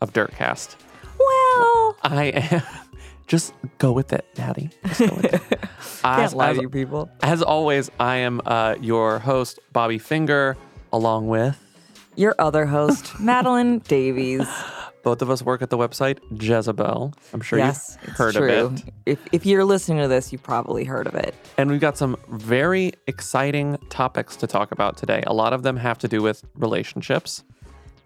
of Dirtcast. Well, I am. Just go with it, Daddy. Just go with it. can't lie as, to you people. as always, I am uh, your host, Bobby Finger, along with Your other host, Madeleine Davies. both of us work at the website Jezebel. I'm sure yes, you've it's heard true. of it. If, if you're listening to this, you've probably heard of it. And we've got some very exciting topics to talk about today. A lot of them have to do with relationships,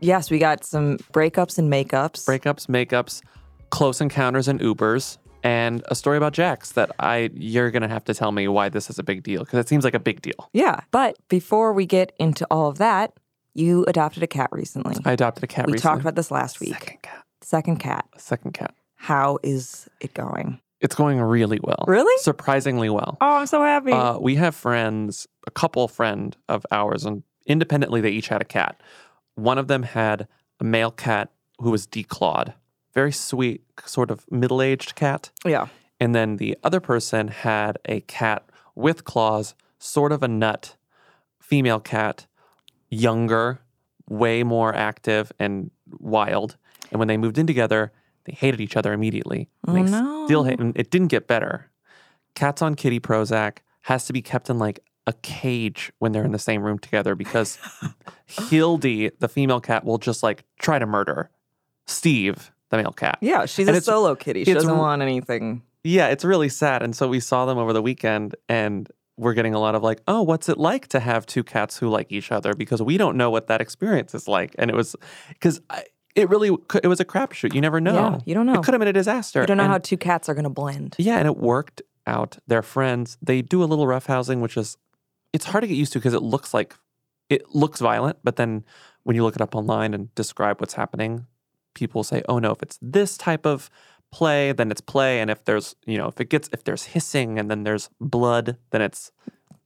Yes, we got some breakups and makeups. breakups, makeups, close encounters and Ubers, and a story about Jax that I you're gonna have to tell me why this is a big deal because it seems like a big deal. yeah, but before we get into all of that, you adopted a cat recently. I adopted a cat we recently. talked about this last week. second cat. Second cat. Second cat. How is it going? It's going really well. Really? Surprisingly well. Oh, I'm so happy. Uh, we have friends, a couple friend of ours, and independently they each had a cat. One of them had a male cat who was declawed, very sweet, sort of middle-aged cat. yeah. And then the other person had a cat with claws, sort of a nut, female cat, younger, way more active and wild. And when they moved in together, they hated each other immediately. Oh, they still no. hate, and it didn't get better. Cats on kitty Prozac has to be kept in like a cage when they're in the same room together because Hildy, the female cat, will just like try to murder Steve, the male cat. Yeah, she's And a solo kitty. She doesn't want anything. Yeah, it's really sad. And so we saw them over the weekend and we're getting a lot of like, oh, what's it like to have two cats who like each other? Because we don't know what that experience is like. And it was because it really, it was a crapshoot. You never know. Yeah, you don't know. It could have been a disaster. You don't know And- how two cats are going to blend. Yeah, and it worked out. They're friends. They do a little roughhousing, which is, it's hard to get used to because it looks like, it looks violent. But then when you look it up online and describe what's happening, people say, oh no, if it's this type of play, then it's play. And if there's, you know, if it gets, if there's hissing and then there's blood, then it's,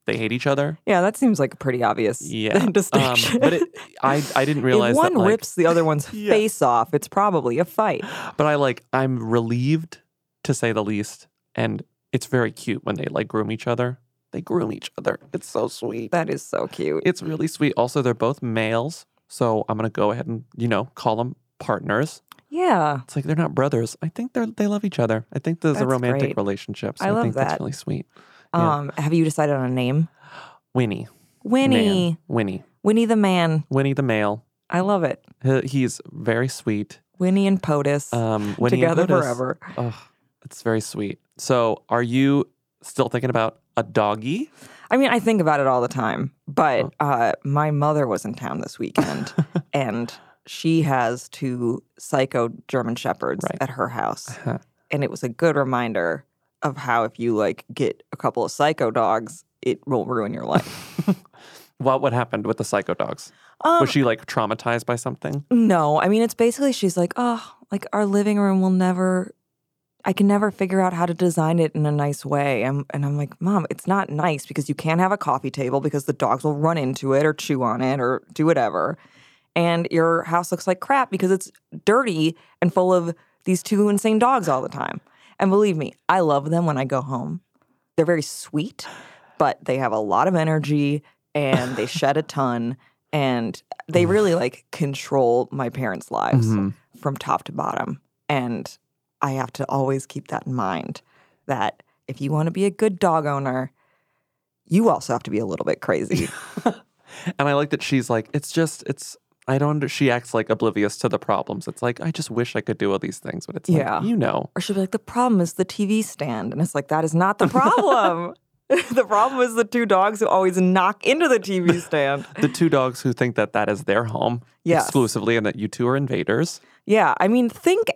they hate each other. Yeah, that seems like a pretty obvious Yeah. Um, distinction. but it, I, I didn't realize if one that like, rips the other one's Yeah. face off, it's probably a fight. but I like, I'm relieved to say the least. And it's very cute when they like groom each other. They groom each other. It's so sweet. That is so cute. It's really sweet. Also, they're both males. So I'm going to go ahead and, you know, call them partners. yeah, It's like they're not brothers. I think they're they love each other. I think there's a That's romantic great. relationship. So I I, love think that. that's really sweet. Yeah. Um, have you decided on a name? Winnie. Winnie. Man. Winnie. Winnie the man. Winnie the male. I love it. He- He's very sweet. Winnie and POTUS Um, Winnie and together Otis. forever. Oh, it's very sweet. So are you still thinking about a doggy? I mean, I think about it all the time, but Oh. uh, my mother was in town this weekend and she has two psycho German shepherds Right. at her house. Uh-huh. And it was a good reminder of how if you like get a couple of psycho dogs, it will ruin your life. What what happened with the psycho dogs? Um, Was she like traumatized by something? No, I mean it's basically she's like, oh, like our living room will never. I can never figure out how to design it in a nice way. And, and I'm like, Mom, it's not nice because you can't have a coffee table because the dogs will run into it or chew on it or do whatever. And your house looks like crap because it's dirty and full of these two insane dogs all the time. And believe me, I love them when I go home. They're very sweet, but they have a lot of energy and they shed a ton and they really like control my parents' lives Mhm. from top to bottom. And I have to always keep that in mind that if you want to be a good dog owner, you also have to be a little bit crazy. And I like that she's like, it's just, it's, I don't. Under, she acts like oblivious to the problems. It's like I just wish I could do all these things, but it's Yeah. like you know. Or she'll be like, the problem is the TV stand. And it's like, that is not the problem. the problem is the two dogs who always knock into the TV stand. The two dogs who think that that is their home Yes. exclusively, and that you two are invaders. Yeah, I mean, think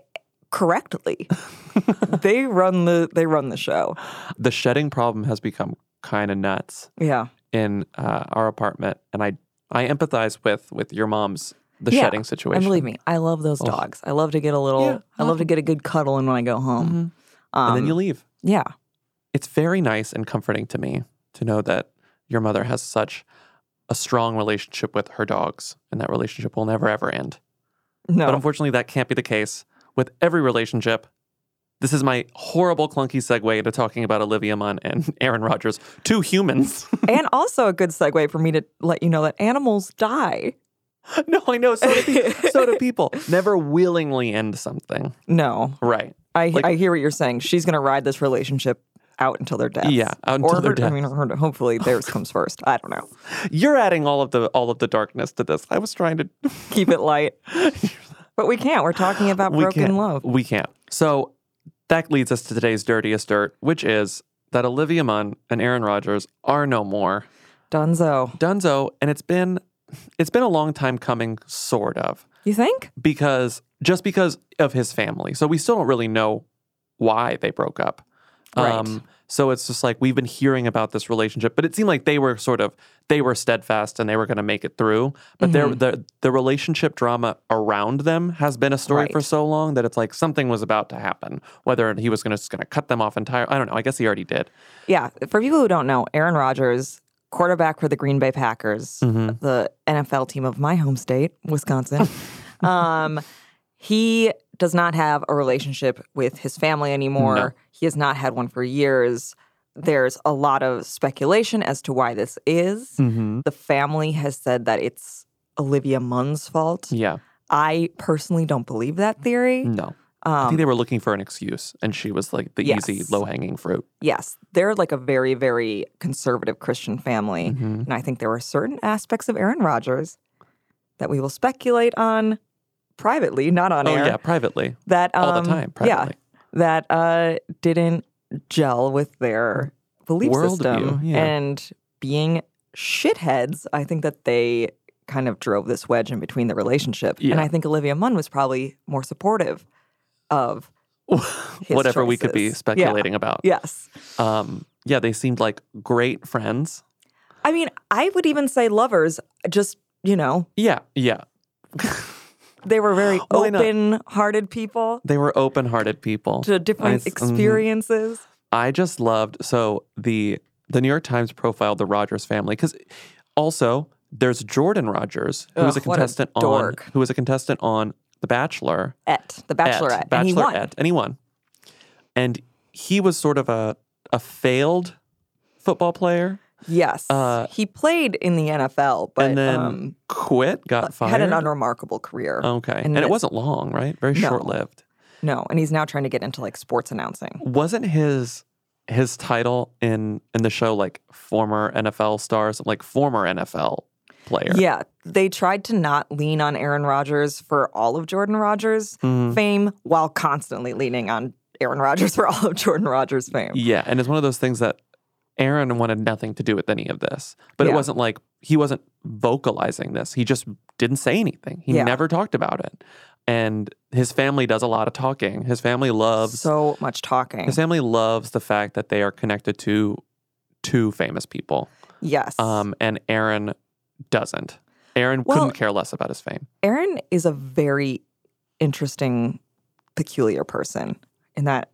correctly. they run the they run the show. The shedding problem has become kind of nuts Yeah. in uh, our apartment, and I I empathize with with your mom's the Yeah, shedding situation. And believe me, I love those dogs. I love to get a little Yeah, I love to get a good cuddle in when I go home. Um, and then you leave. Yeah. it's very nice and comforting to me to know that your mother has such a strong relationship with her dogs and that relationship will never ever end. No. But unfortunately, that can't be the case with every relationship. This is my horrible, clunky segue into talking about Olivia Munn and Aaron Rodgers, two humans. and also a good segue for me to let you know that animals die. no, I know. So do, pe- so do people. Never willingly end something. No. Right. I Like- I hear what you're saying. She's going to ride this relationship out until their death. Yeah, until or their her, I mean, her, hopefully theirs comes first. I don't know. You're adding all of the all of the darkness to this. I was trying to Keep it light. But we can't. We're talking about we broken love. We can't. So that leads us to today's dirtiest dirt, which is that Olivia Munn and Aaron Rodgers are no more. Dunzo. Dunzo, and it's been it's been a long time coming, sort of, You think? because just because of his family. So we still don't really know why they broke up. Um, Right. So it's just like we've been hearing about this relationship, but it seemed like they were sort of they were steadfast and they were going to make it through. But their Mm-hmm. the the relationship drama around them has been a story for so long that it's like something was about to happen. Whether he was going to just going to cut them off entirely, I don't know. I guess he already did. Yeah. For people who don't know, Aaron Rodgers, quarterback for the Green Bay Packers, Mm-hmm. the NFL team of my home state, Wisconsin. um, he does not have a relationship with his family anymore. No. He has not had one for years. There's a lot of speculation as to why this is. Mm-hmm. The family has said that it's Olivia Munn's fault. Yeah. I personally don't believe that theory. No. I Um, think they were looking for an excuse, and she was like the easy, low hanging fruit. yes, they're like a very, very conservative Christian family. Mm-hmm. And I think there are certain aspects of Aaron Rodgers that we will speculate on privately, not on Oh air. yeah, privately, That um, all the time, privately. Yeah, that uh, didn't gel with their belief Worldview, system. yeah. And being shitheads, I think that they kind of drove this wedge in between the relationship. And I think Olivia Munn was probably more supportive of Whatever we could be choices. Yeah. speculating about. yes. Um, yeah, they seemed like great friends. I mean, I would even say lovers, just, you know, Yeah, yeah. they were very Why open hearted people They were open hearted people. to different I mhm. experiences. I just loved so the the New York Times profiled the Rodgers family because also there's Jordan Rodgers who was a what a contestant on who was a contestant on The Bachelor. Et, the Bachelorette. at and he won. Bachelorette, and he won. And he was sort of a a failed football player, Yes. Uh, he played in the NFL, but and then um, quit, got fired. had an unremarkable career. Okay, and, and it wasn't long, right? Very No. short lived. No, and he's now trying to get into like sports announcing. Wasn't his his title in in the show like former NFL stars, like former NFL player? Yeah, they tried to not lean on Aaron Rodgers for all of Jordan Rodgers' Mhm. fame while constantly leaning on Aaron Rodgers for all of Jordan Rodgers' fame. Yeah, and it's one of those things that Aaron wanted nothing to do with any of this. But it wasn't like he wasn't vocalizing this. He just didn't say anything. He Yeah. never talked about it. And his family does a lot of talking. His family loves So much talking. his family loves the fact that they are connected to two famous people. yes. Um, and Aaron doesn't. Aaron Well- couldn't care less about his fame. Aaron is a very interesting, peculiar person in that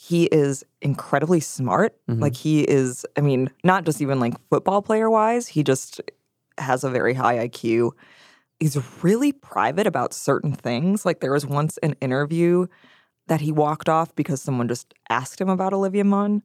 he is incredibly smart. Mhm. Like he is, I mean, not just even like football player wise, he just has a very high IQ. He's really private about certain things. Like there was once an interview that he walked off because someone just asked him about Olivia Munn.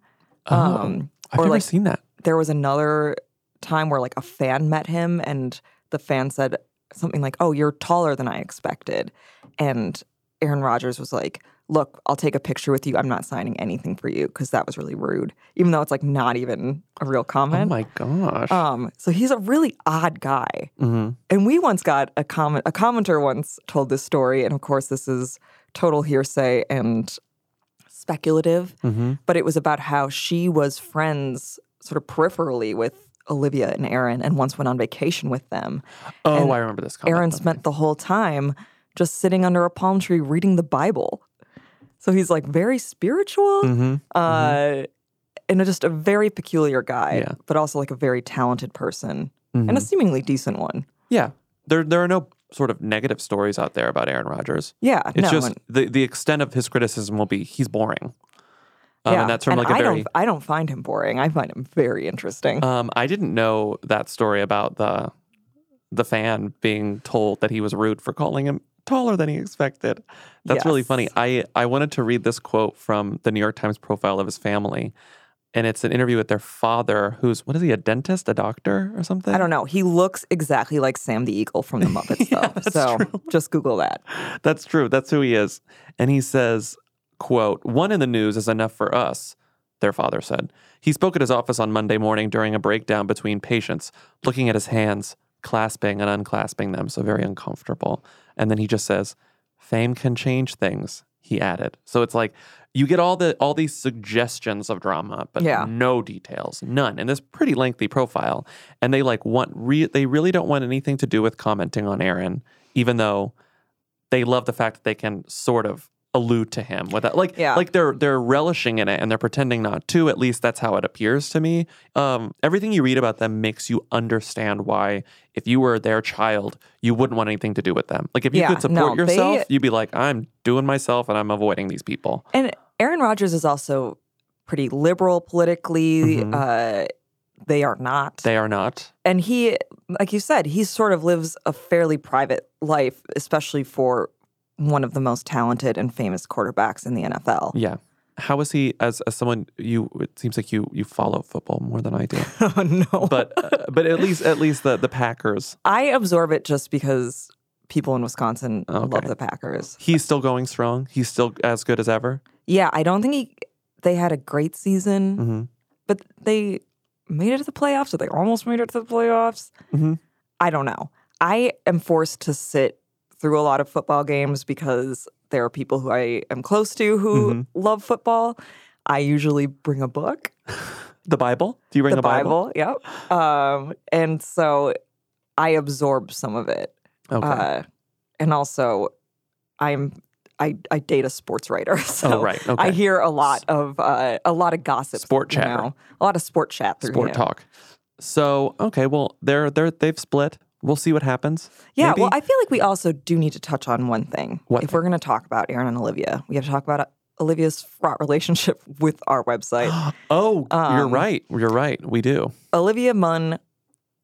Oh, Um, I've never like seen that. there was another time where like a fan met him and the fan said something like, "Oh, you're taller than I expected." And Aaron Rodgers was like, "Look, I'll take a picture with you. I'm not signing anything for you because that was really rude." Even though it's like not even a real comment. Oh my gosh. Um, so he's a really odd guy. hmm And we once got a comment. A commenter once told this story, and of course, this is total hearsay and speculative. hmm But it was about how she was friends, sort of peripherally, with Olivia and Aaron, and once went on vacation with them. Oh, And I remember this. Comment. Aaron spent the whole time just sitting under a palm tree reading the Bible. So he's like very spiritual, Mhm. uh, and a- just a very peculiar guy, Yeah. but also like a very talented person and a Mhm. seemingly decent one. Yeah, there there are no sort of negative stories out there about Aaron Rodgers. Yeah, It's no, just and- the the extent of his criticism will be he's boring. Um, yeah, and that's from like a I very. don't, I don't find him boring. I find him very interesting. Um, I didn't know that story about the the fan being told that he was rude for calling him taller than he expected. That's really funny. I I wanted to read this quote from the New York Times profile of his family, and it's an interview with their father, who's what is he, a dentist, a doctor, or something? I don't know. He looks exactly like Sam the Eagle from the Muppets, Yeah, though. that's so true. just Google that. That's true. That's who he is. And he says, quote, one in the news is enough for us, their father said. He spoke at his office on Monday morning during a breakdown between patients, looking at his hands, clasping and unclasping them, so very uncomfortable. And then he just says, fame can change things, he added. So it's like you get all the all these suggestions of drama, but Yeah. no details, none. And this pretty lengthy profile. And they like want re- they really don't want anything to do with commenting on Aaron, even though they love the fact that they can sort of allude to him without like Yeah. like they're they're relishing in it and they're pretending not to at least that's how it appears to me um everything you read about them makes you understand why if you were their child you wouldn't want anything to do with them like if you Yeah, could support no, they- yourself you'd be like i'm doing myself and i'm avoiding these people And Aaron Rodgers is also pretty liberal politically. Mhm. Uh, they are not. they are not and he, like you said, he sort of lives a fairly private life, especially for one of the most talented and famous quarterbacks in the NFL. yeah how is he as as someone you it seems like you you follow football more than i do oh no! but uh, but at least at least the the packers I absorb it just because people in Wisconsin love the Packers. he's still going strong he's still as good as ever Yeah, I don't think he. They had a great season, hmm but they made it to the playoffs. Or they almost made it to the playoffs. Mhm. I don't know. I am forced to sit through a lot of football games because there are people who I am close to who Mhm. love football. I usually bring a book, The Bible? Do you bring the, the, Bible? Bible. Yep. Um, and so I absorb some of it. Okay. Uh, and also, I'm I, I date a sports writer, so oh, right. Okay. I hear a lot of uh, a lot of gossip, Sport you know, a lot of sport chat through Sport him. talk. So okay, well they're they're they've split. We'll see what happens. Yeah, Maybe? well, I feel like we also do need to touch on one thing. What if thing? we're going to talk about Aaron and Olivia, we have to talk about Olivia's fraught relationship with our website. oh, you're Um, right. You're right. We do. Olivia Munn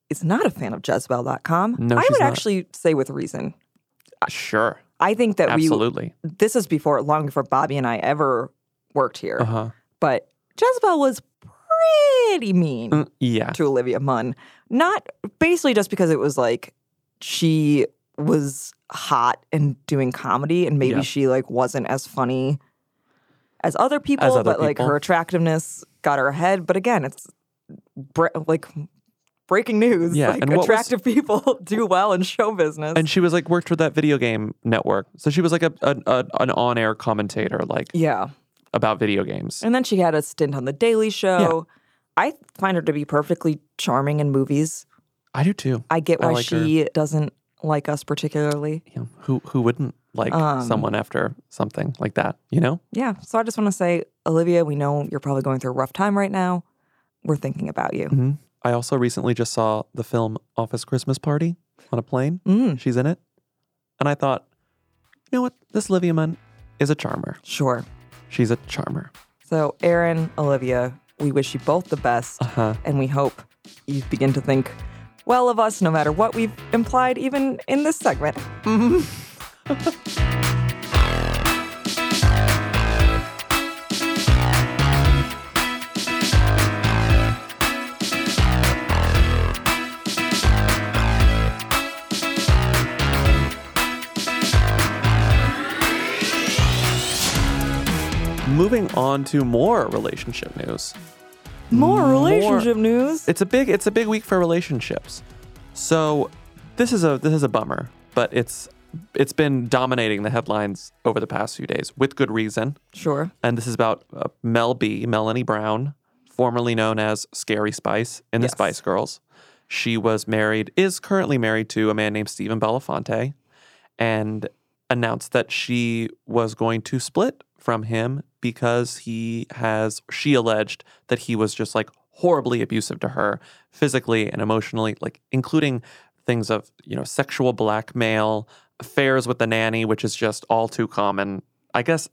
is not a fan of Jezebel.com. No, I would not. actually say with reason. Sure. I think that Absolutely. we this is before long before Bobby and I ever worked here. Uh huh. But Jezebel was pretty mean mm, yeah. to Olivia Munn. Not basically just because it was like she was hot and doing comedy and maybe Yeah. she like wasn't as funny as other people, As other but like her attractiveness got her ahead. But again, it's bre- like breaking news. Yeah, like and what was- attractive people do well in show business. And she was like worked for that video game network, so she was like a, a, a an on air commentator, like yeah. About video games. And then she had a stint on The Daily Show. I find her to be perfectly charming in movies. I do too. I get I why like her. she doesn't like us particularly. Know, who who wouldn't like Um, someone after something like that? You know. Yeah. So I just want to say, Olivia, we know you're probably going through a rough time right now. We're thinking about you. hmm I also recently just saw the film Office Christmas Party on a plane. Mm, She's in it. And I thought, you know what? This Olivia Munn is a charmer. sure. She's a charmer. So, Aaron, Olivia, we wish you both the best. Uh huh. And we hope you begin to think well of us no matter what we've implied, even in this segment. Moving on to more relationship news. More relationship news. It's a big it's a big week for relationships. So this is a this is a bummer, but it's it's been dominating the headlines over the past few days with good reason. Sure. And this is about uh, Mel B, Melanie Brown, formerly known as Scary Spice in the Yes. Spice Girls. She was married, is currently married to a man named Stephen Belafonte, and announced that she was going to split from him because he has, she alleged that he was just like horribly abusive to her physically and emotionally, like including things of, you know, sexual blackmail, affairs with the nanny, which is just all too common. I guess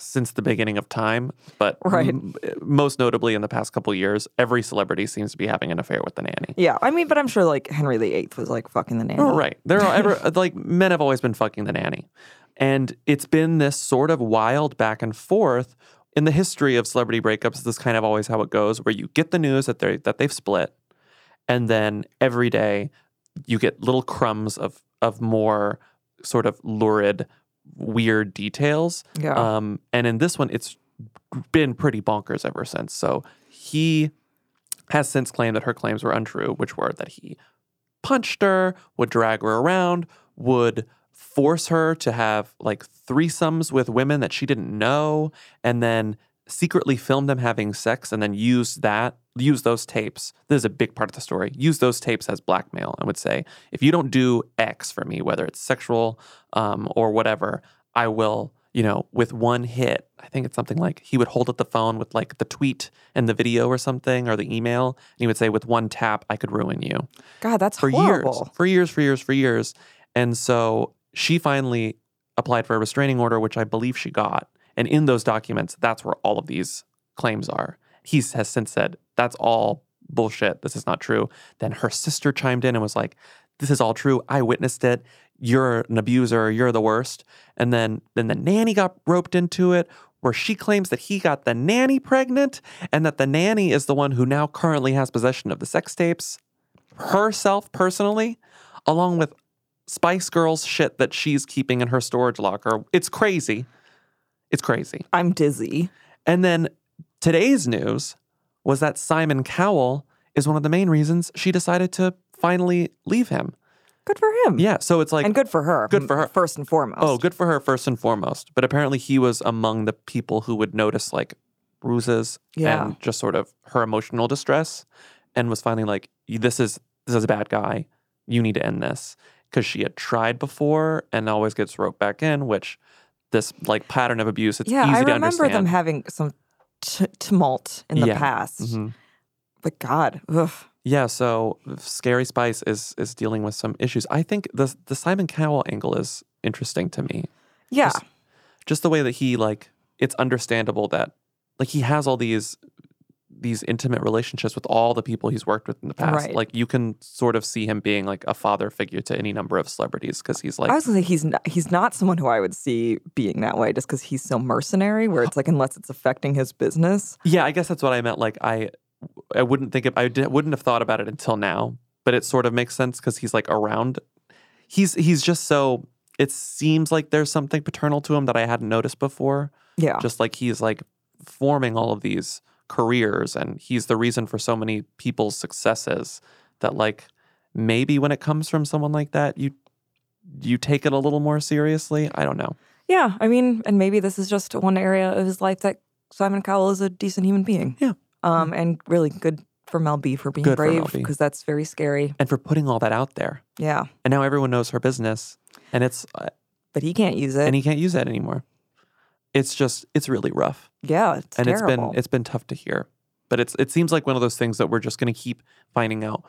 since the beginning of time, but Right. m- most notably in the past couple years, every celebrity seems to be having an affair with the nanny. Yeah, I mean, but I'm sure like Henry VIII was like fucking the nanny. Oh, right. There are ever like men have always been fucking the nanny. And it's been this sort of wild back and forth in the history of celebrity breakups. This is kind of always how it goes, where you get the news that they that they've split, and then every day you get little crumbs of of more sort of lurid, weird details. Yeah. Um, and in this one, it's been pretty bonkers ever since. So he has since claimed that her claims were untrue, which were that he punched her, would drag her around, would force her to have like threesomes with women that she didn't know, and then secretly filmed them having sex and then used that, use those tapes. This is a big part of the story. Use those tapes as blackmail and would say, if you don't do X for me, whether it's sexual um, or whatever, I will, you know, with one hit. I think it's something like he would hold up the phone with like the tweet and the video or something or the email, and he would say, with one tap, I could ruin you God, that's for horrible. years, for years, for years, for years. And so she finally applied for a restraining order, which I believe she got. And in those documents, that's where all of these claims are. He has since said, that's all bullshit. This is not true. Then her sister chimed in and was like, this is all true. I witnessed it. You're an abuser. You're the worst. And then, then the nanny got roped into it, where she claims that he got the nanny pregnant and that the nanny is the one who now currently has possession of the sex tapes herself personally, along with Spice Girls shit that she's keeping in her storage locker. It's crazy. It's crazy. I'm dizzy. And then today's news was that Simon Cowell is one of the main reasons she decided to finally leave him. Good for him. Yeah. So it's like, and good for her. Good for her. First and foremost. oh, good for her first and foremost. But apparently he was among the people who would notice like bruises Yeah. and just sort of her emotional distress and was finally like, this is this is a bad guy. You need to end this. Because she had tried before and always gets roped back in, which this like pattern of abuse, it's yeah, I remember them having some t- tumult in the Yeah. past. Mhm. But God, ugh. Yeah, so Scary Spice is is dealing with some issues. I think the the Simon Cowell angle is interesting to me. yeah, Just, just the way that he like it's understandable that like he has all these these intimate relationships with all the people he's worked with in the past. Right. Like you can sort of see him being like a father figure to any number of celebrities because he's like I was gonna say he's not, he's not someone who I would see being that way, just because he's so mercenary. Where it's like unless it's affecting his business. Yeah, I guess that's what I meant. Like I, I wouldn't think of, I di- wouldn't have thought about it until now, but it sort of makes sense because he's like around. He's he's just so. It seems like there's something paternal to him that I hadn't noticed before. Yeah, Just like he's like forming all of these careers, and he's the reason for so many people's successes. That like maybe when it comes from someone like that, you you take it a little more seriously. I don't know. yeah. I mean, and maybe this is just one area of his life that Simon Cowell is a decent human being. Yeah. Um, and really good for Mel B for being Good brave because that's very scary. And for putting all that out there, Yeah, and now everyone knows her business, and it's uh, but he can't use it. and he can't use that anymore. It's just it's really rough, yeah, it's and terrible. it's been it's been tough to hear. But it's it seems like one of those things that we're just going to keep finding out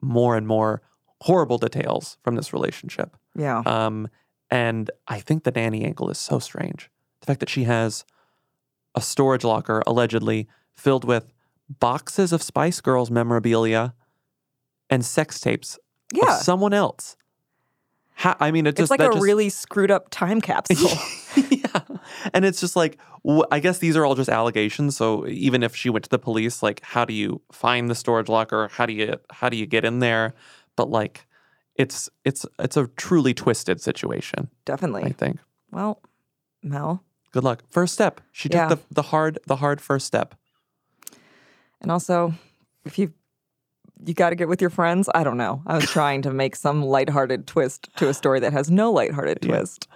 more and more horrible details from this relationship. yeah. Um, and I think the nanny angle is so strange. The fact that she has a storage locker allegedly filled with boxes of Spice Girls memorabilia and sex tapes Yeah. of someone else. How, I mean, it just it's like a just- really screwed up time capsule. yeah. And it's just like, wh- I guess these are all just allegations. So even if she went to the police, like, how do you find the storage locker? How do you how do you get in there? But like, it's it's it's a truly twisted situation. Definitely. I think. Well, Mel, Good luck. First step. She took Yeah. the, the hard the hard first step. And also, if you you got to get with your friends, I don't know. I was trying to make some lighthearted twist to a story that has no lighthearted twist.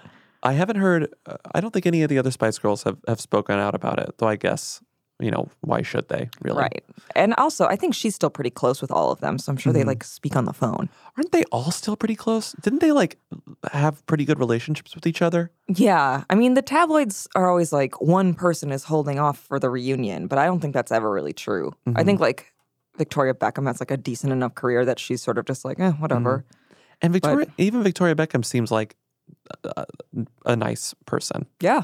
I haven't heard. Uh, I don't think any of the other Spice Girls have, have spoken out about it. Though I guess you know why should they really? Right. And also, I think she's still pretty close with all of them, so I'm sure they like speak on the phone. Aren't they all still pretty close? Didn't they like have pretty good relationships with each other? Yeah. I mean, the tabloids are always like one person is holding off for the reunion, but I don't think that's ever really true. I think like Victoria Beckham has like a decent enough career that she's sort of just like, eh, whatever. And Victoria, even Victoria Beckham seems like a, a nice person Yeah.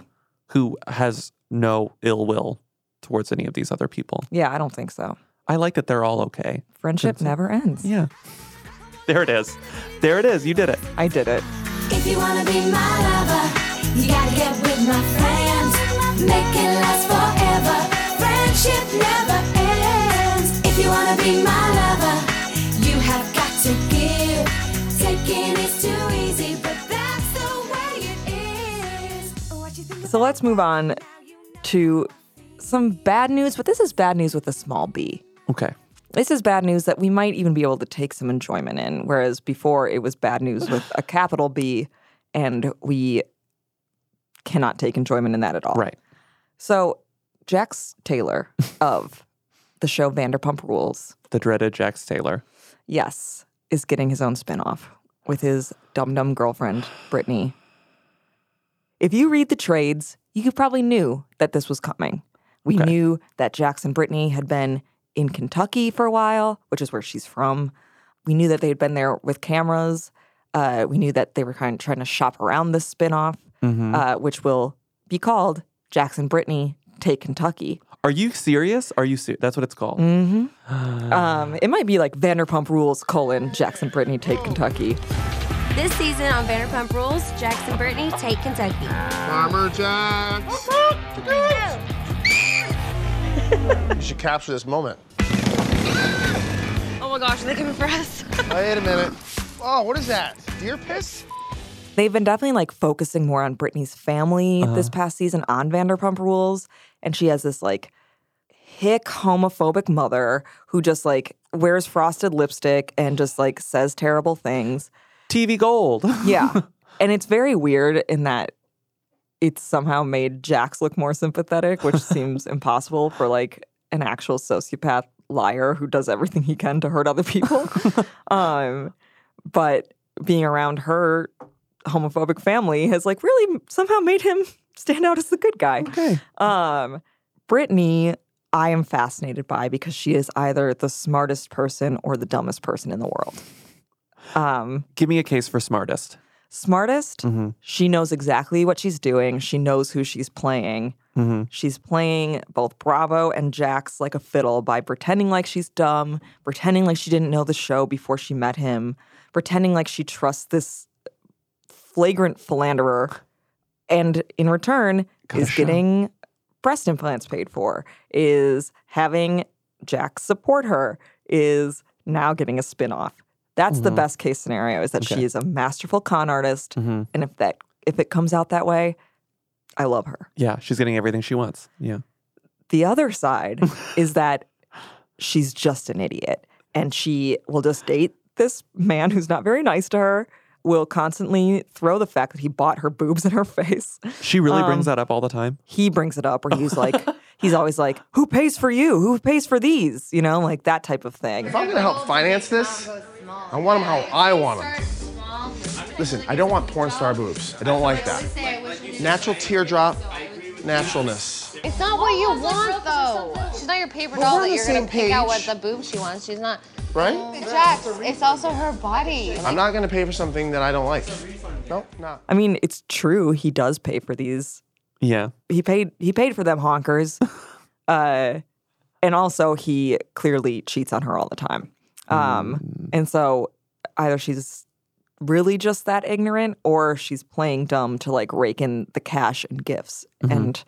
who has no ill will towards any of these other people. Yeah, I don't think so. I like that they're all okay. Friendship never ends. Yeah. There it is. There it is. You did it. I did it. If you wanna be my lover, you gotta get with my friends. Make it last forever. Friendship never ends. If you wanna be my lover, you have got to give. Taking is too easy, but that's the way it is. Oh, what you think So let's move on to some bad news, but this is bad news with a small b. Okay. This is bad news that we might even be able to take some enjoyment in, whereas before it was bad news with a capital B, and we cannot take enjoyment in that at all. Right. So, Jax Taylor of the show Vanderpump Rules, The dreaded Jax Taylor. yes, is getting his own spinoff with his dum dum girlfriend, Brittany. If you read the trades, you probably knew that this was coming. We Okay. knew that Jax and Brittany had been in Kentucky for a while, which is where she's from. We knew that they had been there with cameras. Uh, we knew that they were kind of trying to shop around this spinoff, Mm-hmm. uh, which will be called Jax and Brittany Take Kentucky. Are you serious? Are you serious? That's what it's called. Mm-hmm. Um, it might be like Vanderpump Rules colon Jax and Brittany take Kentucky. This season on Vanderpump Rules, Jax and Brittany take Kentucky. Farmer Jax. you should capture this moment. Oh my gosh, are they coming for us? Wait a minute. Oh, what is that? Deer piss? They've been definitely like focusing more on Brittany's family this past season on Vanderpump Rules, and she has this like hick homophobic mother who just like wears frosted lipstick and just like says terrible things. TV Gold. Yeah. and it's very weird in that it's somehow made Jax look more sympathetic, which seems impossible for like an actual sociopath liar who does everything he can to hurt other people. um, but being around her homophobic family has like really somehow made him stand out as the good guy. Okay. Um, Brittany, I am fascinated by because she is either the smartest person or the dumbest person in the world. Um, Give me a case for smartest. smartest, Mhm. she knows exactly what she's doing. She knows who she's playing. Mhm. She's playing both Bravo and Jax like a fiddle by pretending like she's dumb, pretending like she didn't know the show before she met him, pretending like she trusts this flagrant philanderer, and in return is getting breast implants paid for, is having Jack support her, is now getting a spinoff. That's the best case scenario is that she Mm-hmm. Is a masterful con artist. Mhm. And if that if it comes out that way, I love her. Yeah, she's getting everything she wants. Yeah. The other side is that she's just an idiot and she will just date this man who's not very nice to her, will constantly throw the fact that he bought her boobs in her face. She really brings Um, that up all the time. He brings it up, or he's like, he's always like, Who pays for you? Who pays for these? You know, like that type of thing. If I'm gonna help finance this, I want them how I want them. Listen, I don't want porn star boobs. I don't like that. Natural teardrop, naturalness. It's not what you want, though. She's not your paper doll that you're gonna pick out what the boob she wants. She's not. Right? Jax, it's also her body. I'm not gonna pay for something that I don't like. No, not. I mean, it's true. He does pay for these. Yeah. He paid. He paid for them honkers, uh, and also he clearly cheats on her all the time. Um, and so either she's really just that ignorant, or she's playing dumb to like rake in the cash and gifts. And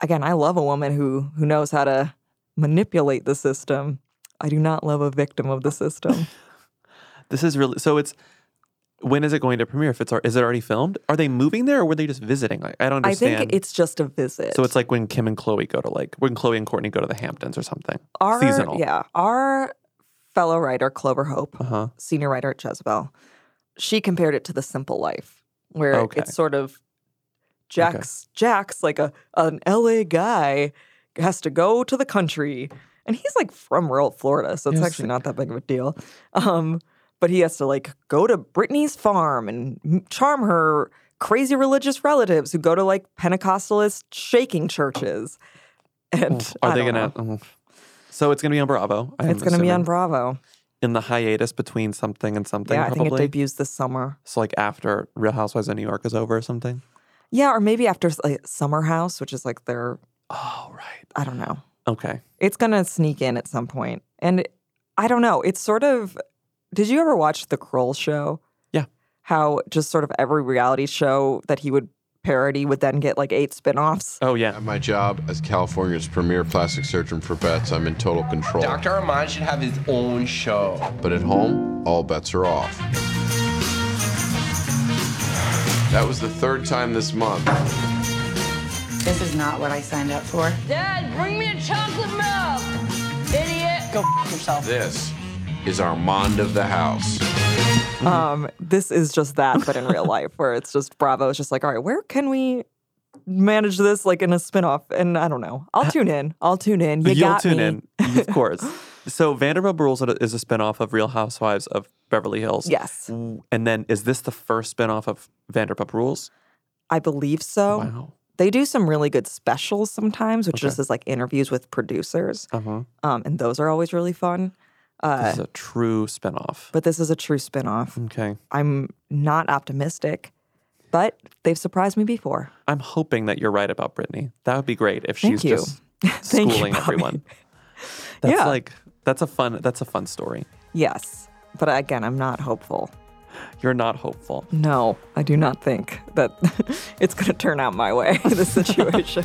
again, I love a woman who who knows how to manipulate the system. I do not love a victim of the system. This is really so it's when is it going to premiere? If it's is it already filmed? Are they moving there or were they just visiting? Like, I don't understand. I think it's just a visit. so it's like when Kim and Chloe go to like when Chloe and Kourtney go to the Hamptons or something. our Seasonal. yeah, our fellow writer Clover Hope, Uh huh. senior writer at Jezebel, she compared it to the simple life, where Okay. it's sort of Jack's Jack's like a an LA guy has to go to the country, and he's like from rural Florida, so it's actually not that big of a deal. Um, but he has to like go to Brittany's farm and charm her crazy religious relatives who go to like Pentecostalist shaking churches. And Are they gonna? know. So it's gonna be on Bravo. I'm It's going to be on Bravo. in the hiatus between something and something. Yeah, I think it debuts this summer. So like after Real Housewives of New York is over or something. Yeah, or maybe after like, Summer House, which is like their Oh right. I don't know. Okay. It's gonna sneak in at some point, and I don't know. It's sort of. Did you ever watch the Kroll show? Yeah. How just sort of every reality show that he would parody would then get like eight spin-offs. Oh yeah. At my job as California's premier plastic surgeon for vets, I'm in total control. Dr. Armand should have his own show. But at home, all bets are off. That was the third time this month. This is not what I signed up for. Dad, bring me a chocolate milk. Idiot. Go f- yourself. This is Armand of the house. Um, this is just that, but in real life, where it's just Bravo is just like, all right, where can we manage this like in a spin-off? And I don't know. I'll tune in. I'll tune in. You You'll got tune me. in, of course. So Vanderpump Rules is a spinoff of Real Housewives of Beverly Hills. Yes, And then is this the first spinoff of Vanderpump Rules? I believe so. Wow. They do some really good specials sometimes, which Okay. just is like interviews with producers, Uh huh. um, and those are always really fun. Uh, This is a true spinoff. but this is a true spin-off. Okay. I'm not optimistic, but they've surprised me before. I'm hoping that you're right about Brittany. That would be great if Thank she's you. just Thank you, schooling Bobby. everyone. That's Yeah. like that's a fun that's a fun story. Yes, but again, I'm not hopeful. You're not hopeful. No, I do not think that it's going to turn out my way, the situation.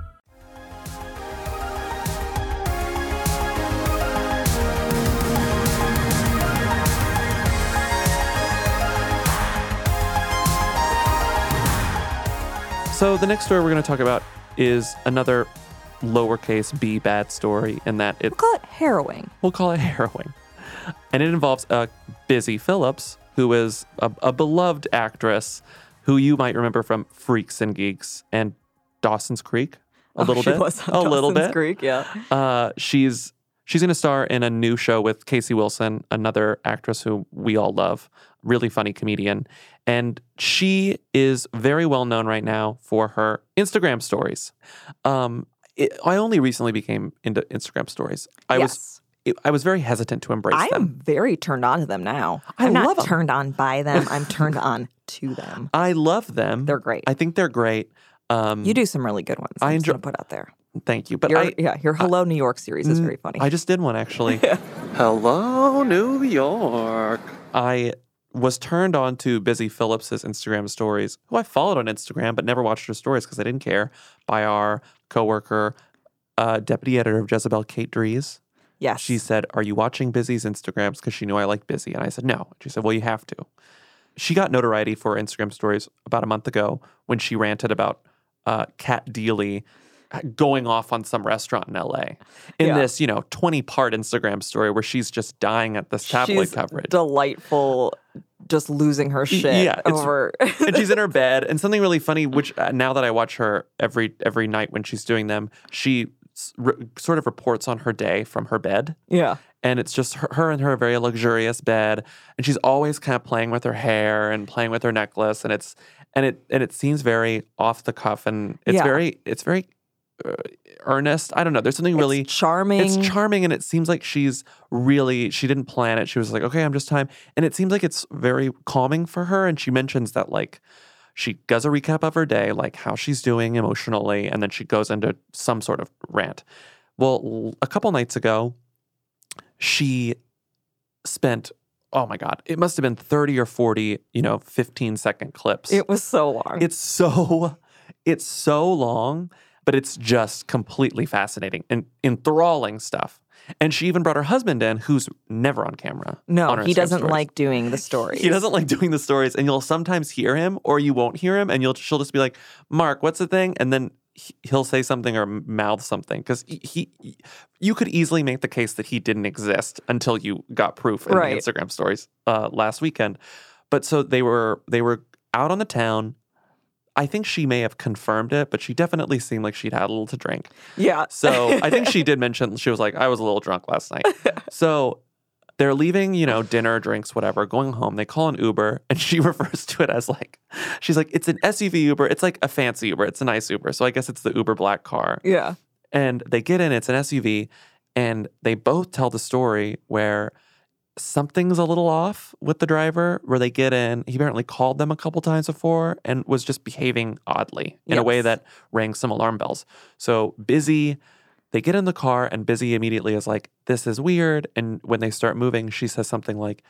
So the next story we're going to talk about is another lowercase b bad story in that it We'll call it harrowing. we'll call it harrowing. And it involves a Busy Phillips, who is a, a beloved actress who you might remember from Freaks and Geeks and Dawson's Creek a Oh, little she bit. a little bit. Creek, yeah. Uh, she's she's going to star in a new show with Casey Wilson, another actress who we all love, really funny comedian, and she is very well known right now for her Instagram stories. Um, it, I only recently became into Instagram stories. I was Yes. it, I was very hesitant to embrace them. I'm very turned on to them now. I I'm love not 'em. turned on by them. I'm turned on to them. I love them. They're great. I think they're great. Um, You do some really good ones. I I'm enjoy- enjoy put out there. Thank you, but your, I yeah, your Hello New York series is very funny. I just did one actually. Hello, New York. I was turned on to Busy Phillips's Instagram stories, who I followed on Instagram but never watched her stories because I didn't care, by our coworker, uh, deputy editor of Jezebel, Kate Dries. yes. She said, Are you watching Busy's Instagrams? Because she knew I like Busy. And I said, No. She said, Well, you have to. She got notoriety for Instagram stories about a month ago when she ranted about uh, Cat Deeley going off on some restaurant in LA in Yeah. this, you know, 20 part Instagram story where she's just dying at this tabloid She's coverage. delightful, just losing her shit yeah, over. and she's in her bed. And something really funny, which uh, now that I watch her every every night when she's doing them, she sort of reports on her day from her bed. yeah. and it's just her, her and her very luxurious bed, and she's always kind of playing with her hair and playing with her necklace, and it's and it and it seems very off the cuff, and it's Yeah. very it's very earnest. I don't know. There's something really charming. It's charming, and it seems like she's really she didn't plan it. She was like, okay, I'm just time, and it seems like it's very calming for her. And she mentions that like she does a recap of her day, like how she's doing emotionally, and then she goes into some sort of rant. Well, a couple nights ago, she spent oh my god, it must have been 30 or 40, you know, 15 second clips. It was so long. It's so it's so long, but it's just completely fascinating and enthralling stuff. And she even brought her husband in, who's never on camera. no, on he Instagram doesn't stories. like doing the stories. He doesn't like doing the stories, and you'll sometimes hear him, or you won't hear him, and you'll she'll just be like, "Mark, what's the thing?" And then he- he'll say something or mouth something because he, he, you could easily make the case that he didn't exist until you got proof in Right. the Instagram stories uh, last weekend. But so they were they were out on the town. I think she may have confirmed it, but she definitely seemed like she'd had a little to drink. Yeah. So I think she did mention she was like, I was a little drunk last night. So they're leaving, you know, dinner, drinks, whatever, going home. They call an Uber and she refers to it as like, she's like, it's an SUV Uber. It's like a fancy Uber. It's a nice Uber. So I guess it's the Uber black car. Yeah. And they get in, it's an SUV, and they both tell the story where something's a little off with the driver, where they get in. He apparently called them a couple times before and was just behaving oddly in a way that rang some alarm bells. So busy. They get in the car, and Busy immediately is like, This is weird. And when they start moving, she says something like,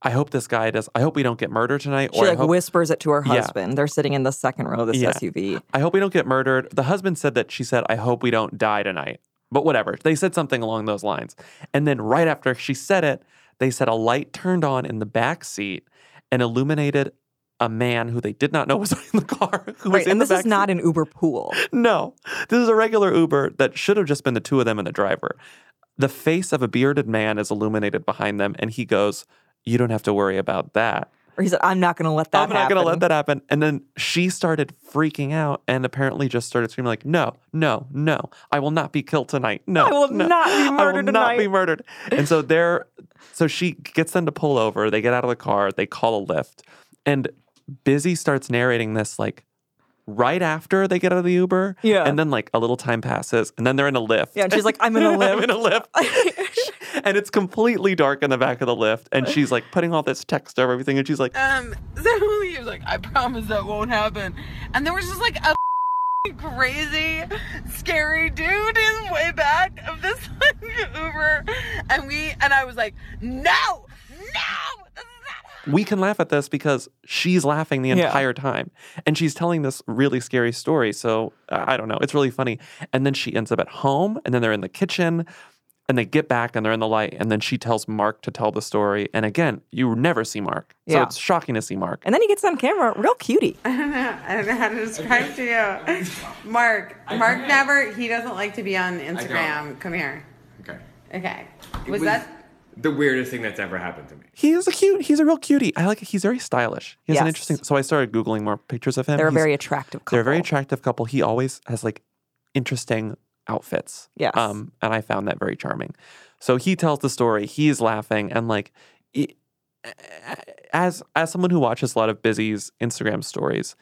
I hope this guy does. I hope we don't get murdered tonight. She or like hope, whispers it to her Yeah. husband. They're sitting in the second row of this Yeah. SUV. I hope we don't get murdered. The husband said that she said, I hope we don't die tonight. But whatever. They said something along those lines. And then right after she said it, they said a light turned on in the back seat and illuminated a man who they did not know was in the car. Who was Right, and this is not an Uber pool. no, this is a regular Uber that should have just been the two of them and the driver. The face of a bearded man is illuminated behind them, and he goes, You don't have to worry about that. Or he said, "I'm not going to let that happen. I'm not going to let that happen. And then she started freaking out and apparently just started screaming, like, No, no, no, I will not be killed tonight. No, I will no, not be I will murdered not be tonight." murdered. And so they're, so she gets them to pull over. They get out of the car, they call a lift. And Busy starts narrating this like right after they get out of the Uber. Yeah. And then like a little time passes and then they're in a lift. Yeah, and she's like, "I'm in a lift." I'm in a lift. and it's completely dark in the back of the lift. And she's like putting all this text over everything. And she's like, Um, so he was like, I promise that won't happen. And there was just like a crazy, scary dude in way back of this like, Uber. And we, and I was like, no, no. we can laugh at this because she's laughing the Yeah. entire time and she's telling this really scary story so uh, i don't know it's really funny and then she ends up at home and then they're in the kitchen and they get back and they're in the light and then she tells mark to tell the story and again you never see mark so Yeah. it's shocking to see mark And then he gets on camera, real cutie. I don't know. I don't know how to describe to you. Mark. Mark never. He doesn't like to be on Instagram. Come here. Okay. Okay. It Was that? the weirdest thing that's ever happened to me? he is a cute he's a real cutie i like it he's very stylish he has an interesting so i started googling more pictures of him They're a He's- very attractive couple. They're a very attractive couple. He always has like interesting outfits. Yes. Um, and I found that very charming. So he tells the story. He's laughing, and like, it, as as someone who watches a lot of Busy's Instagram stories,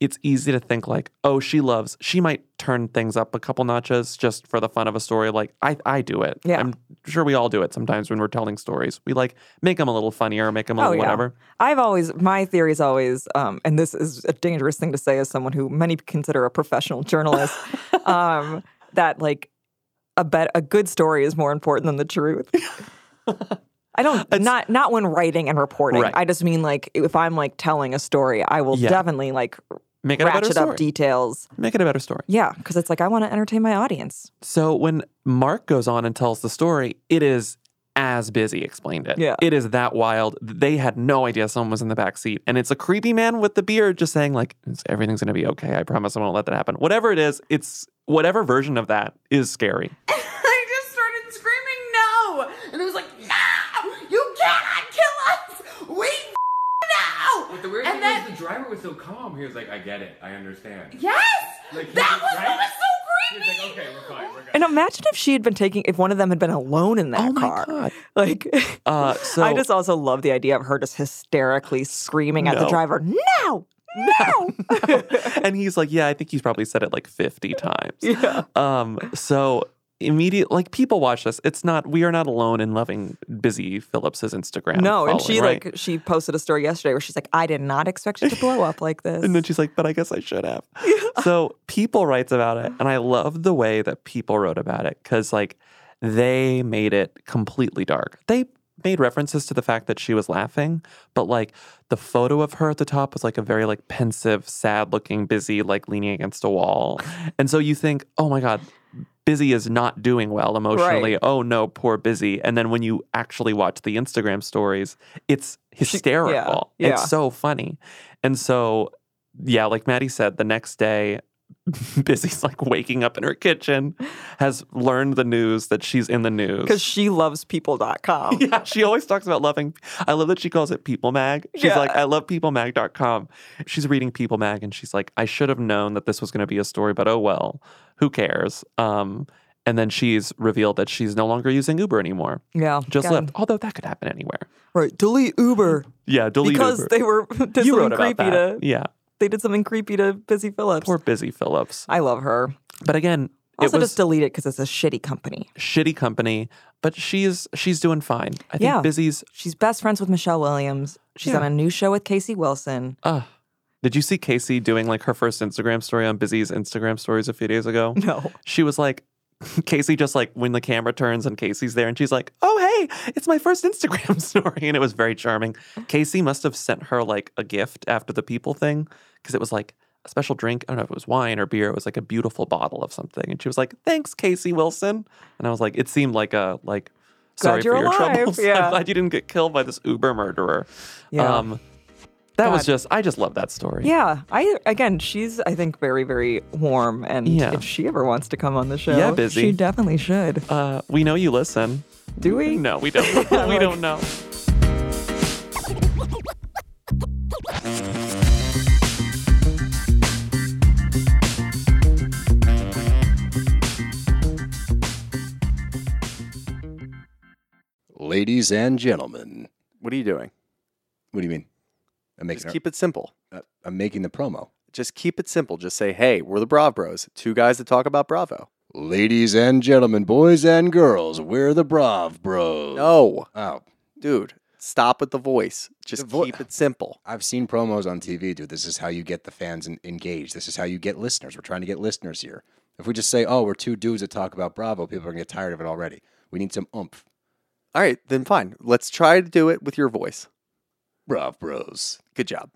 it's easy to think like, oh, she loves. She might turn things up a couple notches just for the fun of a story. Like I I do it. Yeah. I'm sure we all do it sometimes when we're telling stories. We like make them a little funnier, make them a Oh, little yeah. whatever. I've always, my theory is always, um, and this is a dangerous thing to say as someone who many consider a professional journalist, um, that like a bet a good story is more important than the truth. I don't not not when writing and reporting. Right. I just mean like if I'm like telling a story, I will Yeah. definitely like Make it a better ratchet story. up details. Make it a better story. Yeah, because it's like I want to entertain my audience. So when Mark goes on and tells the story, it is as busy explained it. Yeah. It is that wild. They had no idea someone was in the back seat. And it's a creepy man with the beard just saying, like, everything's gonna be okay. I promise I won't let that happen. Whatever it is, it's whatever version of that is scary. I just started screaming no, and it was like, no, you cannot kill us. We know. But the weird And thing then- was the driver was so calm. He was like, I get it. I understand. Yes. Like, he that was- was right? what was so He creepy. was like, okay, we're fine. We're good. And imagine if she had been taking, if one of them had been alone in that car. God. Like, Uh, so I just also love the idea of her just hysterically screaming at the driver, no, no. and he's like, yeah, I think he's probably said it like 50 times. Yeah. Um, so immediate like people watch this. It's not we are not alone in loving Busy Philipps's Instagram. no, and she right? like, she posted a story yesterday where she's like, I did not expect it to blow up like this. And then she's like, but I guess I should have. So People writes about it, and I love the way that People wrote about it because like they made it completely dark. They made references to the fact that she was laughing, but like the photo of her at the top was like a very like pensive, sad looking busy, like leaning against a wall. And so you think, oh my God, Busy is not doing well emotionally. Right. Oh no, poor Busy. And then when you actually watch the Instagram stories, it's hysterical. yeah. It's so funny. And so, yeah, like Maddie said, the next day, Busy's like waking up in her kitchen, has learned the news that she's in the news. Because she loves people.com. Yeah, she always talks about loving. I love that she calls it People Mag. She's Yeah. like, I love peoplemag.com. She's reading People Mag and she's like, I should have known that this was going to be a story, but oh well, who cares? Um, and then she's revealed that she's no longer using Uber anymore. Yeah. Just left. Although that could happen anywhere. Right. Delete Uber. Yeah, delete because Uber. they were you wrote about creepy that. to Yeah, they did something creepy to Busy Philipps. poor Busy Philipps. I love her. But again, Also, it was just delete it because it's a shitty company. shitty company. But she's she's doing fine. I think Yeah. Busy's. She's best friends with Michelle Williams. She's Yeah. on a new show with Casey Wilson. Uh, did you see Casey doing like her first Instagram story on Busy's Instagram stories a few days ago? No. She was like, Casey just like when the camera turns and Casey's there and she's like, oh, hey, it's my first Instagram story. And it was very charming. Casey must have sent her like a gift after the people thing because it was like a special drink. I don't know if it was wine or beer. It was like a beautiful bottle of something. And she was like, thanks, Casey Wilson. And I was like, it seemed like a, like, sorry for your alive. troubles. Yeah. I'm glad you didn't get killed by this Uber murderer. Yeah. Um, that was just, I just love that story. Yeah, I again, she's I think very very warm, and Yeah. if she ever wants to come on the show, Yeah, Busy. she definitely should. Uh, we know you listen. Do we? No, we don't. we Like- don't know. Ladies and gentlemen, What are you doing? what do you mean? I'm making Just keep it simple. uh, I'm making the promo. Just keep it simple. Just say, hey, we're the Brav Bros, two guys that talk about Bravo. Ladies and gentlemen, boys and girls, we're the Brav Bros. No, Oh, dude, stop with the voice. Just The vo- keep it simple. I've seen promos on TV, dude. This is how you get the fans en- engaged. This is how you get listeners. We're trying to get listeners here. If we just say, "Oh, we're two dudes that talk about Bravo," people are gonna get tired of it already. We need some oomph. All right, then fine. Let's try to do it with your voice. Brav Bros. Good job.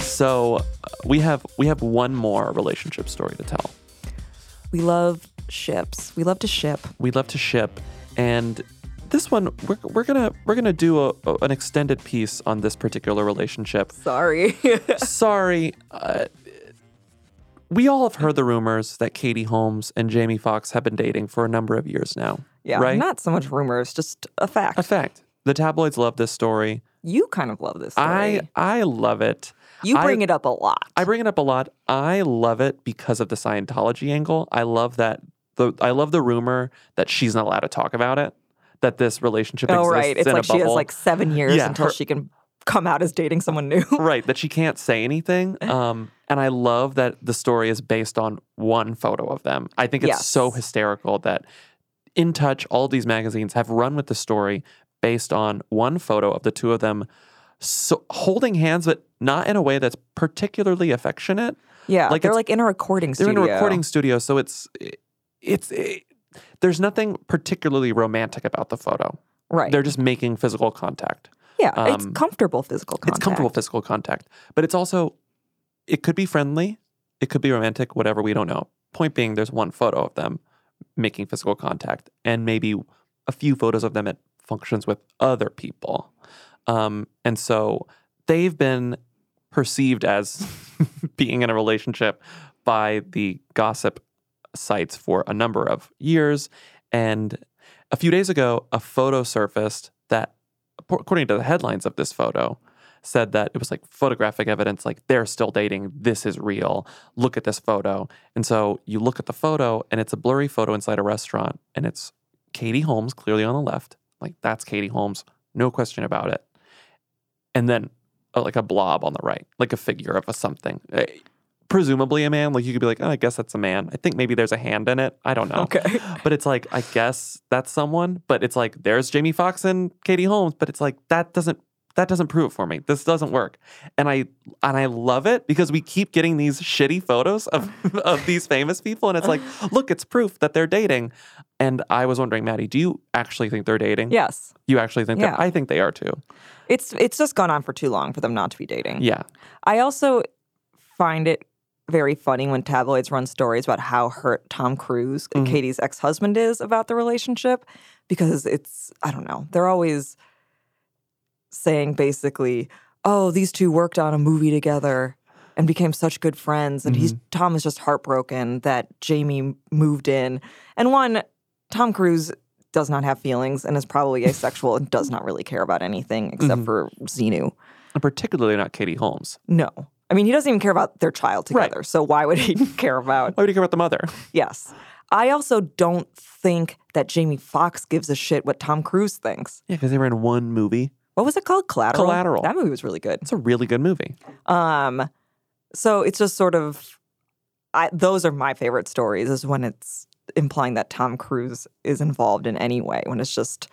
So uh, we have we have one more relationship story to tell. We love ships. We love to ship. We love to ship, and this one we're, we're gonna we're gonna do a, a- an extended piece on this particular relationship. Sorry. Sorry. Uh, we all have heard the rumors that Katie Holmes and Jamie Foxx have been dating for a number of years now. yeah, right? not so much rumors, just a fact. a fact. The tabloids love this story. You kind of love this story. I I love it. you I- bring it up a lot. I bring it up a lot. I love it because of the Scientology angle. I love that the I love the rumor that she's not allowed to talk about it. That this relationship exists. oh right, it's like she has like seven years Yeah, until her- she can come out as dating someone new. right that she can't say anything. Um, and I love that the story is based on one photo of them. I think it's Yes. so hysterical that In Touch, all these magazines have run with the story based on one photo of the two of them so, holding hands, but not in a way that's particularly affectionate. yeah, Like they're like in a recording studio. They're studio. in a recording studio, so it's it's it, there's nothing particularly romantic about the photo. Right. They're just making physical contact. Yeah, it's Um, comfortable physical contact. It's comfortable physical contact, but it's also it could be friendly, it could be romantic, whatever we don't know. Point being, there's one photo of them making physical contact, and maybe a few photos of them at functions with other people, um, and so they've been perceived as being in a relationship by the gossip sites for a number of years, and a few days ago, a photo surfaced that, according to the headlines of this photo, said that it was like photographic evidence, like they're still dating. This is real. Look at this photo. And so you look at the photo, and it's a blurry photo inside a restaurant, and it's Katie Holmes clearly on the left. Like that's Katie Holmes, no question about it. And then uh, like a blob on the right, like a figure of a something. Presumably a man. Like you could be like, oh, I guess that's a man. I think maybe there's a hand in it. I don't know. Okay. But it's like, I guess that's someone. But it's like, there's Jamie Foxx and Katie Holmes. But it's like that doesn't that doesn't prove it for me. This doesn't work. And I and I love it because we keep getting these shitty photos of of these famous people. And it's like, look, it's proof that they're dating. And I was wondering, Maddie, do you actually think they're dating? Yes. You actually think Yeah. that? I think they are too. It's it's just gone on for too long for them not to be dating. Yeah. I also find it very funny when tabloids run stories about how hurt Tom Cruise, Mhm. Katie's ex-husband, is about the relationship because it's I don't know. They're always saying basically, "Oh, these two worked on a movie together." And became such good friends, and he's Tom is just heartbroken that Jamie moved in. And one, Tom Cruise does not have feelings and is probably asexual and does not really care about anything except Mhm. for Xenu. And particularly not Katie Holmes. No. I mean, he doesn't even care about their child together. Right. So why would he care about? Why would he care about the mother? Yes. I also don't think that Jamie Foxx gives a shit what Tom Cruise thinks. Yeah, because they were in one movie. What was it called? Collateral. Collateral. That movie was really good. It's a really good movie. Um, so it's just sort of, I, those are my favorite stories. Is when it's implying that Tom Cruise is involved in any way. When it's just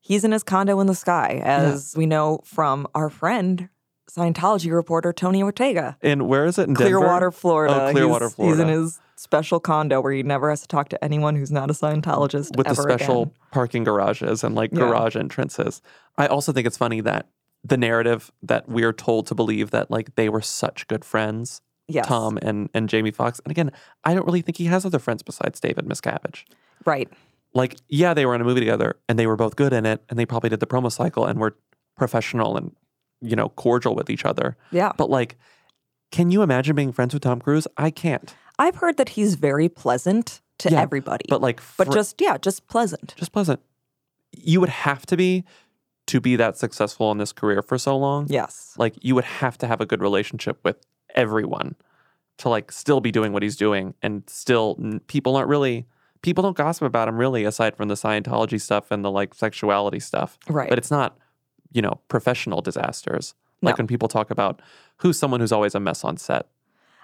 he's in his condo in the sky, as we know from our friend Scientology reporter Tony Ortega. And where is it? In Denver? Clearwater, oh, Florida. Oh, Clearwater, he's, Florida. He's in his special condo where he never has to talk to anyone who's not a Scientologist with the special again. parking garages and like Yeah. garage entrances. I also think it's funny that the narrative that we're told to believe that like they were such good friends, Yes. Tom and and Jamie Foxx. And again, I don't really think he has other friends besides David Miscavige. Right. Like, yeah, they were in a movie together and they were both good in it, and they probably did the promo cycle and were professional and you know cordial with each other. Yeah. But like, can you imagine being friends with Tom Cruise? I can't. I've heard that he's very pleasant to Yeah, everybody. But like, but just yeah, just pleasant. just pleasant. You would have to be to be that successful in this career for so long. Yes. Like you would have to have a good relationship with everyone to like still be doing what he's doing and still people aren't really people don't gossip about him really aside from the Scientology stuff and the like sexuality stuff. Right. But it's not, you know, professional disasters. Like No. when people talk about who's someone who's always a mess on set.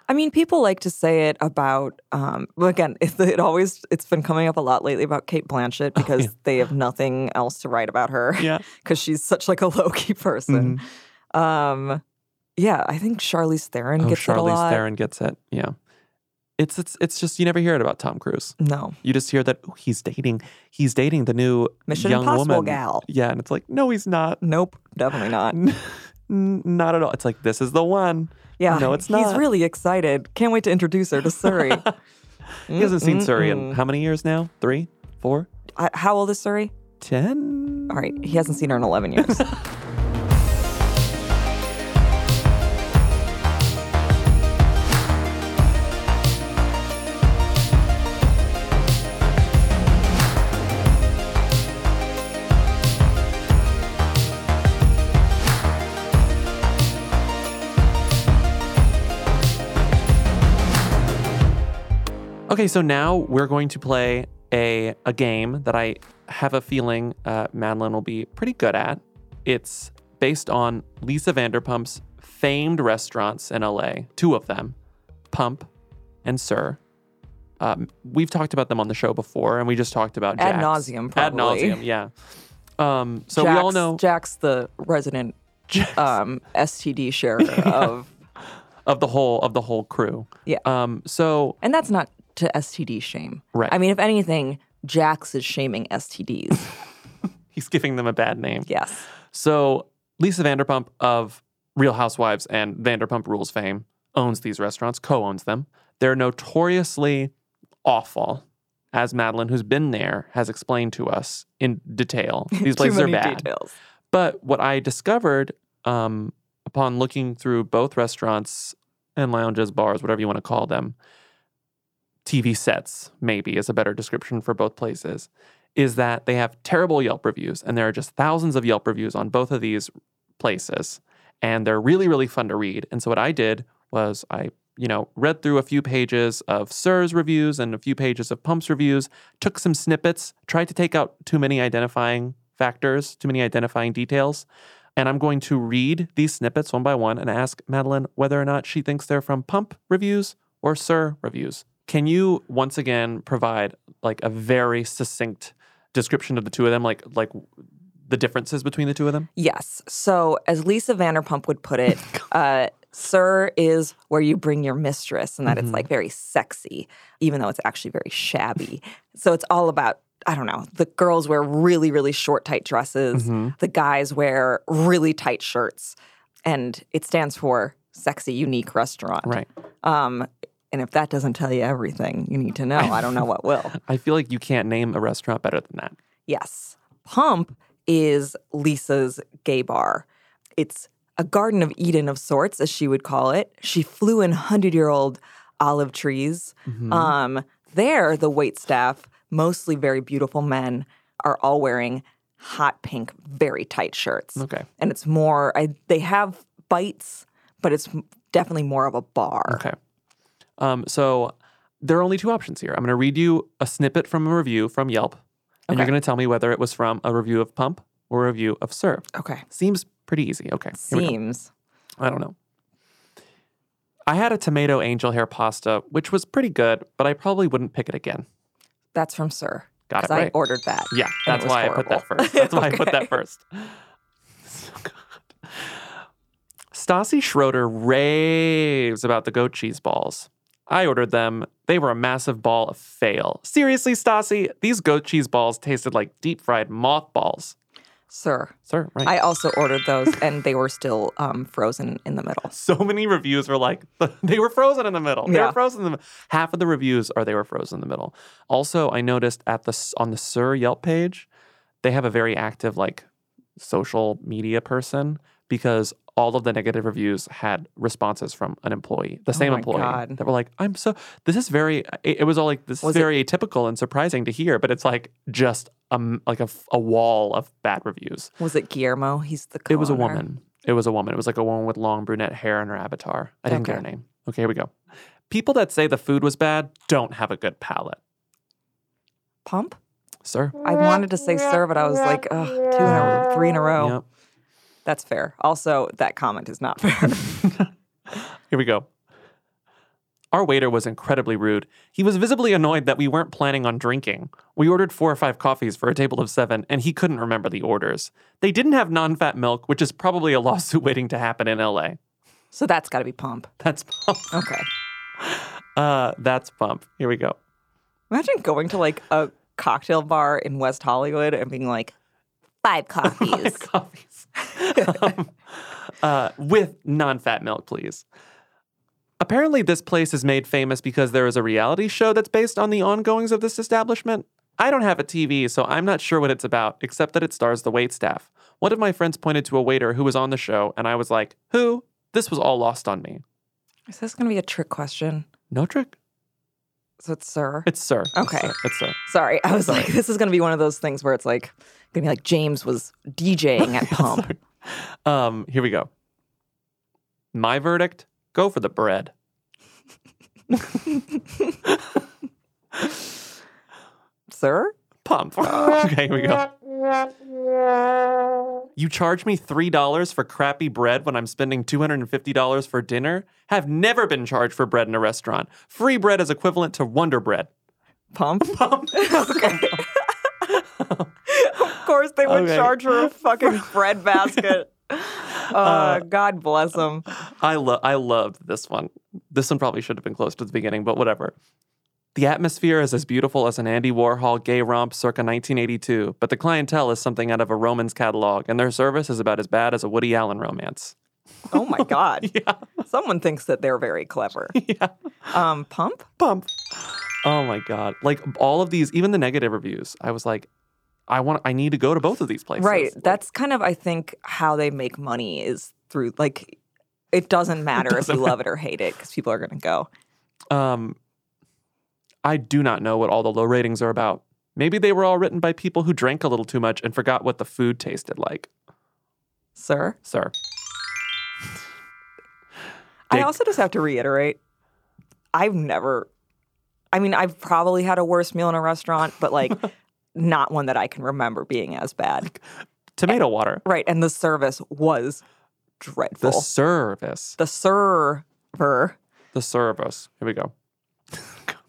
I mean, people like to say it about. Um, again, it, it always it's been coming up a lot lately about Cate Blanchett because they have nothing else to write about her. Yeah. because she's such like a low key person. Um, yeah, I think Charlize Theron oh, gets it a Charlize lot. Theron gets it. Yeah. It's it's it's just you never hear it about Tom Cruise. No. You just hear that "Ooh, he's dating he's dating the new Mission young Impossible woman. gal. Yeah, and it's like, no, he's not. Nope, definitely not. Not at all. It's like this is the one. Yeah, No, it's not. He's really excited. Can't wait to introduce her to Suri. He hasn't seen Suri in how many years now? Three? Four? I, how old is Suri? Ten? All right, he hasn't seen her in eleven years. Okay, so now we're going to play a a game that I have a feeling uh, Madeleine will be pretty good at. It's based on Lisa Vanderpump's famed restaurants in LA, two of them, Pump and SUR. Um, we've talked about them on the show before, and we just talked about Ad Jax. nauseam, Ad nauseum, yeah. Um, so we Jax, all know Jax the resident um, STD sharer of, of the whole of the whole crew. Yeah. Um, so and that's not to STD shame. Right. I mean, if anything, Jax is shaming STDs. he's giving them a bad name. yes. So Lisa Vanderpump of Real Housewives and Vanderpump Rules fame owns these restaurants, co-owns them. They're notoriously awful, as Madeleine, who's been there, has explained to us in detail. These places are bad. details. But what I discovered um, upon looking through both restaurants and lounges, bars, whatever you want to call them, TV sets, maybe is a better description for both places, is that they have terrible Yelp reviews, and there are just thousands of Yelp reviews on both of these places, and they're really, really fun to read. And so what I did was I, you know, read through a few pages of SUR's reviews and a few pages of Pump's reviews, took some snippets, tried to take out too many identifying factors, too many identifying details. And I'm going to read these snippets one by one and ask Madeleine whether or not she thinks they're from Pump reviews or SUR reviews. Can you once again provide like a very succinct description of the two of them, like like the differences between the two of them? Yes. So, as Lisa Vanderpump would put it, uh, SUR is where you bring your mistress, and that it's Mhm. like very sexy, even though it's actually very shabby. So, it's all about, I don't know, the girls wear really, really short, tight dresses, Mhm. the guys wear really tight shirts, and it stands for sexy, unique restaurant. Right. Um, and if that doesn't tell you everything you need to know, I don't know what will. I feel like you can't name a restaurant better than that. Yes. Pump is Lisa's gay bar. It's a Garden of Eden of sorts, as she would call it. She flew in 100 year old olive trees. Mhm. Um, there, the wait staff, mostly very beautiful men, are all wearing hot pink, very tight shirts. Okay. And it's more, I, they have bites, but it's definitely more of a bar. Okay. Um, so there are only two options here. I'm going to read you a snippet from a review from Yelp, and you're going to tell me whether it was from a review of Pump or a review of SUR. Okay. Seems pretty easy. Okay. here we go. Seems. I don't know. I had a tomato angel hair pasta, which was pretty good, but I probably wouldn't pick it again. That's from SUR. Got it 'Cause I ordered that. Yeah, that's why I put that first. That's why I put that first. So. Stassi Schroeder raves about the goat cheese balls. I ordered them. They were a massive ball of fail. Seriously, Stassi, these goat cheese balls tasted like deep fried mothballs. SUR. SUR, right. I also ordered those and they were still um, frozen in the middle. so many reviews were like they were frozen in the middle. They Yeah. were frozen in the middle. Half of the reviews are they were frozen in the middle. Also, I noticed at the on the SUR Yelp page, they have a very active like social media person because all of the negative reviews had responses from an employee, the Oh same employee God. that were like, "I'm so this is very." It, it was all like this Was is it- very atypical and surprising to hear, but it's like just um like a, a wall of bad reviews. Was it Guillermo? He's the It was a woman. It was a woman. It was like a woman with long brunette hair in her avatar. I didn't get her name. Okay, here we go. People that say the food was bad don't have a good palate. Pump? SUR? I wanted to say SUR, but I was like, ugh, two in a three in a row. Yep. That's fair. Also, that comment is not fair. Here we go. Our waiter was incredibly rude. He was visibly annoyed that we weren't planning on drinking. We ordered four or five coffees for a table of seven, and he couldn't remember the orders. They didn't have non fat milk, which is probably a lawsuit waiting to happen in LA. so that's got to be pump. That's pump. Okay. Uh, that's pump. Here we go. Imagine going to like a cocktail bar in West Hollywood and being like, five coffees. coffees. um, uh, with non fat milk, please. Apparently, this place is made famous because there is a reality show that's based on the ongoings of this establishment. I don't have a TV, so I'm not sure what it's about, except that it stars the wait staff. One of my friends pointed to a waiter who was on the show, and I was like, Who? This was all lost on me. Is this going to be a trick question? No trick. So it's SUR. It's SUR. It's Okay. SUR. It's SUR. Sorry, I was Sorry. like, this is going to be one of those things where it's like, going to be like James was DJing at Pump. Um, here we go. My verdict go for the bread. SUR? Pump. okay, here we go. You charge me $3 for crappy bread when I'm spending $250 for dinner? Have never been charged for bread in a restaurant. Free bread is equivalent to Wonder Bread. Pump? Pump. okay. of course, they would Okay. charge for a fucking bread basket. Uh, God bless them. I love I loved this one. This one probably should have been close to the beginning, but whatever. The atmosphere is as beautiful as an Andy Warhol gay romp circa 1982, but the clientele is something out of a Romans catalog, and their service is about as bad as a Woody Allen romance. Oh my God. yeah. Someone thinks that they're very clever. yeah. Um, Pump? Pump. Oh my god! Like all of these, even the negative reviews, I was like, I want, I need to go to both of these places. Right. That's kind of, I think, how they make money is through, like, it doesn't matter if doesn't you love it or hate it because people are going to go. Um, I do not know what all the low ratings are about. Maybe they were all written by people who drank a little too much and forgot what the food tasted like. SUR? SUR. I also just have to reiterate I've never, I mean, I've probably had a worse meal in a restaurant, but like not one that I can remember being as bad. Tomato water. Right. And the service was dreadful. The service. The server. The service. Here we go.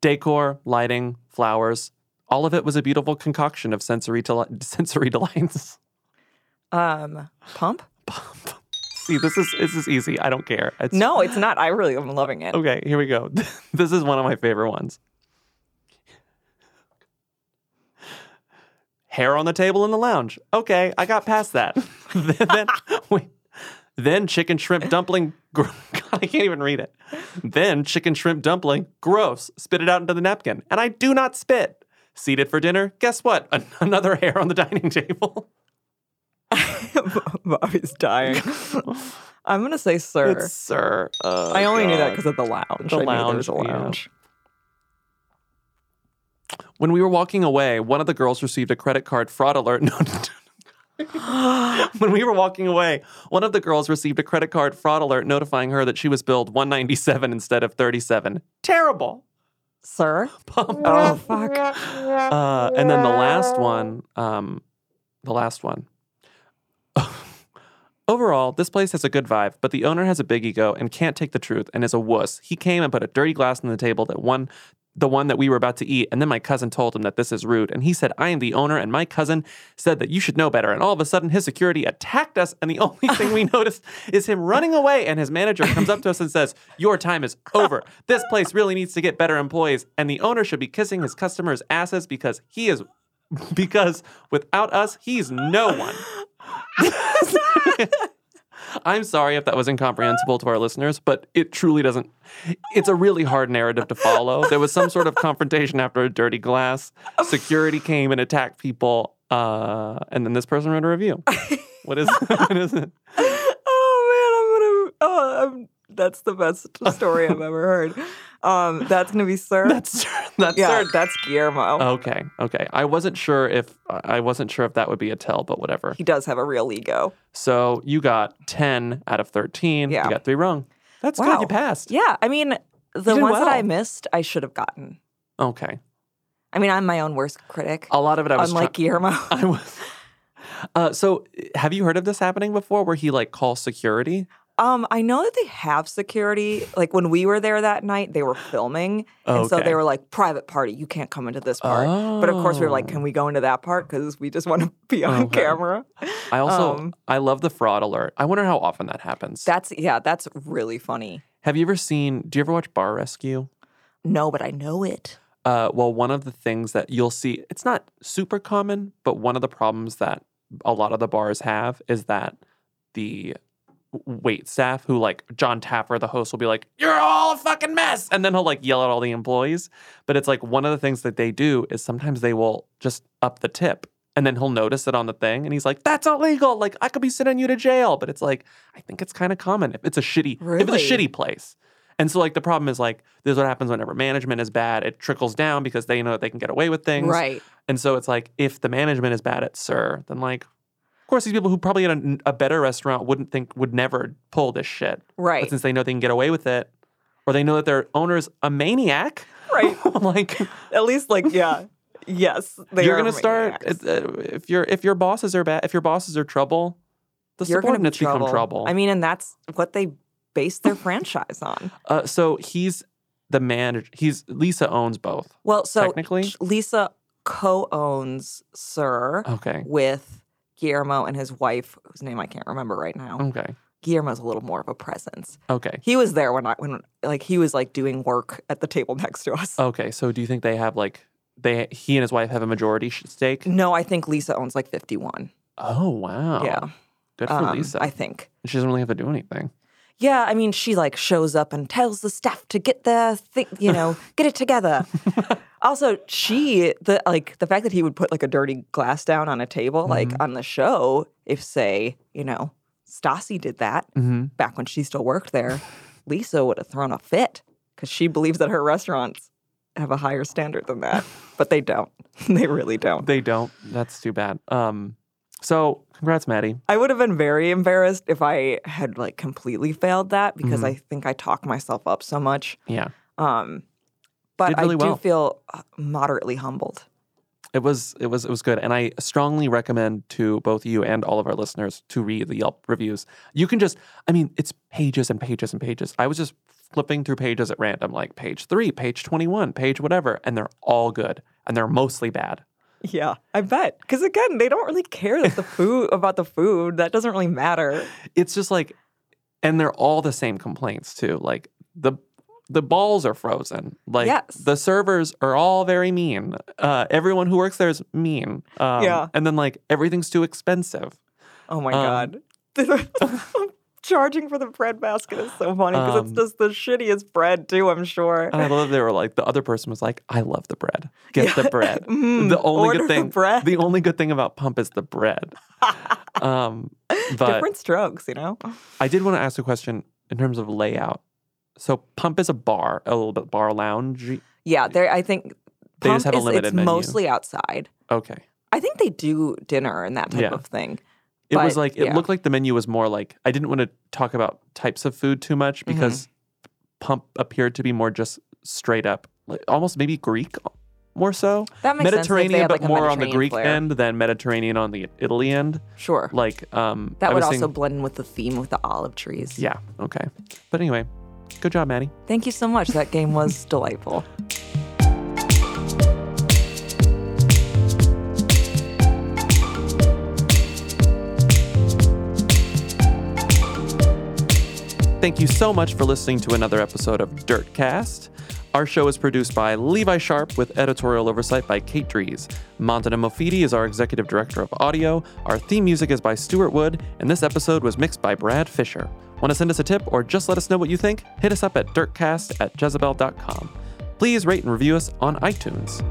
Decor, lighting, flowers. All of it was a beautiful concoction of sensory, deli- sensory delights. Um, pump? See, this is this is easy. I don't care. It's, No, it's not. I really am loving it. Okay, here we go. this is one of my favorite ones. Hair on the table in the lounge. Okay, I got past that. then, then. Then chicken shrimp dumpling. Gr- God, I can't even read it. Then chicken shrimp dumpling. Gross. Spit it out into the napkin. And I do not spit. Seated for dinner. Guess what? An- another hair on the dining table. Bobby's dying. I'm gonna say SUR. It's SUR. Oh, I only knew that because of the lounge. The I knew there lounge, was a yeah. lounge. When we were walking away, one of the girls received a credit card fraud alert. No, when we were walking away, one of the girls received a credit card fraud alert notifying her that she was billed 197 instead of 37. Terrible. SUR? Oh fuck. Uh, and then the last one, um, the last one. Overall, this place has a good vibe, but the owner has a big ego and can't take the truth and is a wuss. He came and put a dirty glass on the table that one the one that we were about to eat, and then my cousin told him that this is rude. And he said, I am the owner, and my cousin said that you should know better. And all of a sudden his security attacked us, and the only thing we noticed is him running away, and his manager comes up to us and says, Your time is over. This place really needs to get better employees, and the owner should be kissing his customers' asses because he is because without us, he's no one. I'm sorry if that was incomprehensible to our listeners, but it truly doesn't. It's a really hard narrative to follow. There was some sort of confrontation after a dirty glass. Security came and attacked people, uh, and then this person wrote a review. What is, what is it? Oh man, I'm gonna. Oh, I'm, that's the best story I've ever heard. Um, that's gonna be SUR. That's that's yeah, SUR. that's Guillermo. Okay, okay. I wasn't sure if I wasn't sure if that would be a tell, but whatever. He does have a real ego. So you got ten out of thirteen. Yeah. You got three wrong. That's wow. good. You passed. Yeah, I mean, the ones that I missed, I should have gotten. Okay. I mean, I'm my own worst critic. A lot of it I was unlike try- Guillermo. I was. Uh, so, have you heard of this happening before, where he like calls security? Um, I know that they have security. Like when we were there that night, they were filming, and so they were like, "Private party, you can't come into this part." But of course, we were like, Oh. "Can we go into that part?" Because we just want to be on Okay. camera. I also Um, I love the fraud alert. I wonder how often that happens. That's yeah, that's really funny. have you ever seen? Do you ever watch Bar Rescue? No, but I know it. Uh, well, one of the things that you'll see, it's not super common, but one of the problems that a lot of the bars have is that the wait staff who like Jon Taffer, the host, will be like, You're all a fucking mess. And then he'll like yell at all the employees. But it's like one of the things that they do is sometimes they will just up the tip. And then he'll notice it on the thing and he's like, That's illegal. Like I could be sending you to jail. But it's like, I think it's kind of common if it's a shitty if it's a shitty place. And so like the problem is like this is what happens whenever management is bad. It trickles down because they know that they can get away with things. Right. And so it's like if the management is bad at SUR, then like course these people who probably at a, a better restaurant wouldn't think would never pull this shit. Right. But since they know they can get away with it, or they know that their owner's a maniac, Right. like At least, like, yeah, yes, they you're are gonna start uh, if your if your bosses are bad if your bosses are trouble, the You're gonna be subordinates become trouble. I mean, and that's what they base their franchise on. uh, so he's the manager. He's Lisa owns both. Well, so technically, Lisa co-owns SUR Okay. with Guillermo and his wife, whose name I can't remember right now. okay, Guillermo's a little more of a presence. okay, He was there when I when like he was like doing work at the table next to us. okay. So do you think they have like they he and his wife have a majority stake? No, I think Lisa owns like 51. Oh wow, Yeah. good for Um, Lisa. I think. she doesn't really have to do anything. Yeah, I mean, she like shows up and tells the staff to get the thing, you know, get it together. also, she the like the fact that he would put like a dirty glass down on a table, like Mm-hmm. on the show, if say, you know, Stassi did that Mm-hmm. back when she still worked there, Lisa would have thrown a fit because she believes that her restaurant's have a higher standard than that, but they don't. they really don't. They don't. That's too bad. Um, so congrats, Maddie. I would have been very embarrassed if I had like completely failed that because Mhm. I think I talk myself up so much. Yeah. Um, but really I do well. feel uh, moderately humbled. It was it was it was good, and I strongly recommend to both you and all of our listeners to read the Yelp reviews. You can just, I mean, it's pages and pages and pages. I was just flipping through pages at random, like page three, page twenty-one, page whatever, and they're all good, and they're mostly bad. Yeah, I bet. Because again, they don't really care that the food about the food. That doesn't really matter. It's just like, and they're all the same complaints too. Like the the balls are frozen. Like Yes. the servers are all very mean. Uh, everyone who works there is mean. Um, Yeah. and then like everything's too expensive. Oh my Um, god. Charging for the bread basket is so funny because Um, it's just the shittiest bread too. I'm sure. I love they were like the other person was like, "I love the bread. Get the bread." Mhm. The only good thing, bread. the only good thing about Pump is the bread. um, but Different strokes, you know. I did want to ask a question in terms of layout. So Pump is a bar, a little bit bar lounge. Yeah, there. I think They just Pump have a is, it's menu. mostly outside. Okay, I think they do dinner and that type Yeah. of thing. It was like it yeah. looked like the menu was more like I didn't want to talk about types of food too much Mm-hmm. because Pump appeared to be more just straight up, like almost maybe Greek. More so, That makes sense, like, Mediterranean, but like, more on the Greek flair. end than Mediterranean on the Italy end. Sure. Like, um, That I would also saying- blend in with the theme with the olive trees. Yeah. Okay. But anyway, good job, Maddie. Thank you so much. That game was delightful. Thank you so much for listening to another episode of Dirtcast. Our show is produced by Levi Sharpe with editorial oversight by Kate Dries. Montana Mofidi is our executive director of audio. Our theme music is by Stuart Wood, and this episode was mixed by Brad Fisher. Want to send us a tip or just let us know what you think? Hit us up at dirtcast at jezebel.com. Please rate and review us on iTunes.